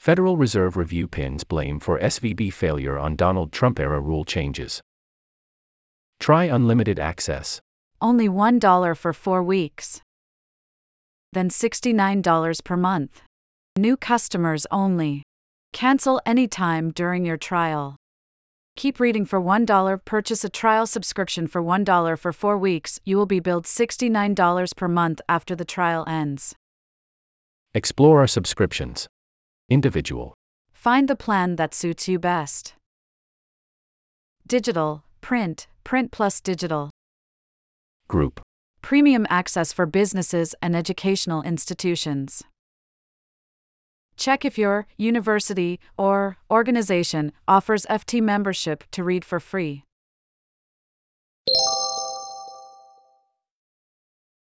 Federal Reserve review pins blame for SVB failure on Donald Trump era rule changes. Try unlimited access. Only $1 for four weeks. Then $69 per month. New customers only. Cancel anytime during your trial. Keep reading for $1. Purchase a trial subscription for $1 for four weeks. You will be billed $69 per month after the trial ends. Explore our subscriptions. Individual. Find the plan that suits you best. Digital, print, print plus digital. Group. Premium access for businesses and educational institutions. Check if your university or organization offers FT membership to read for free.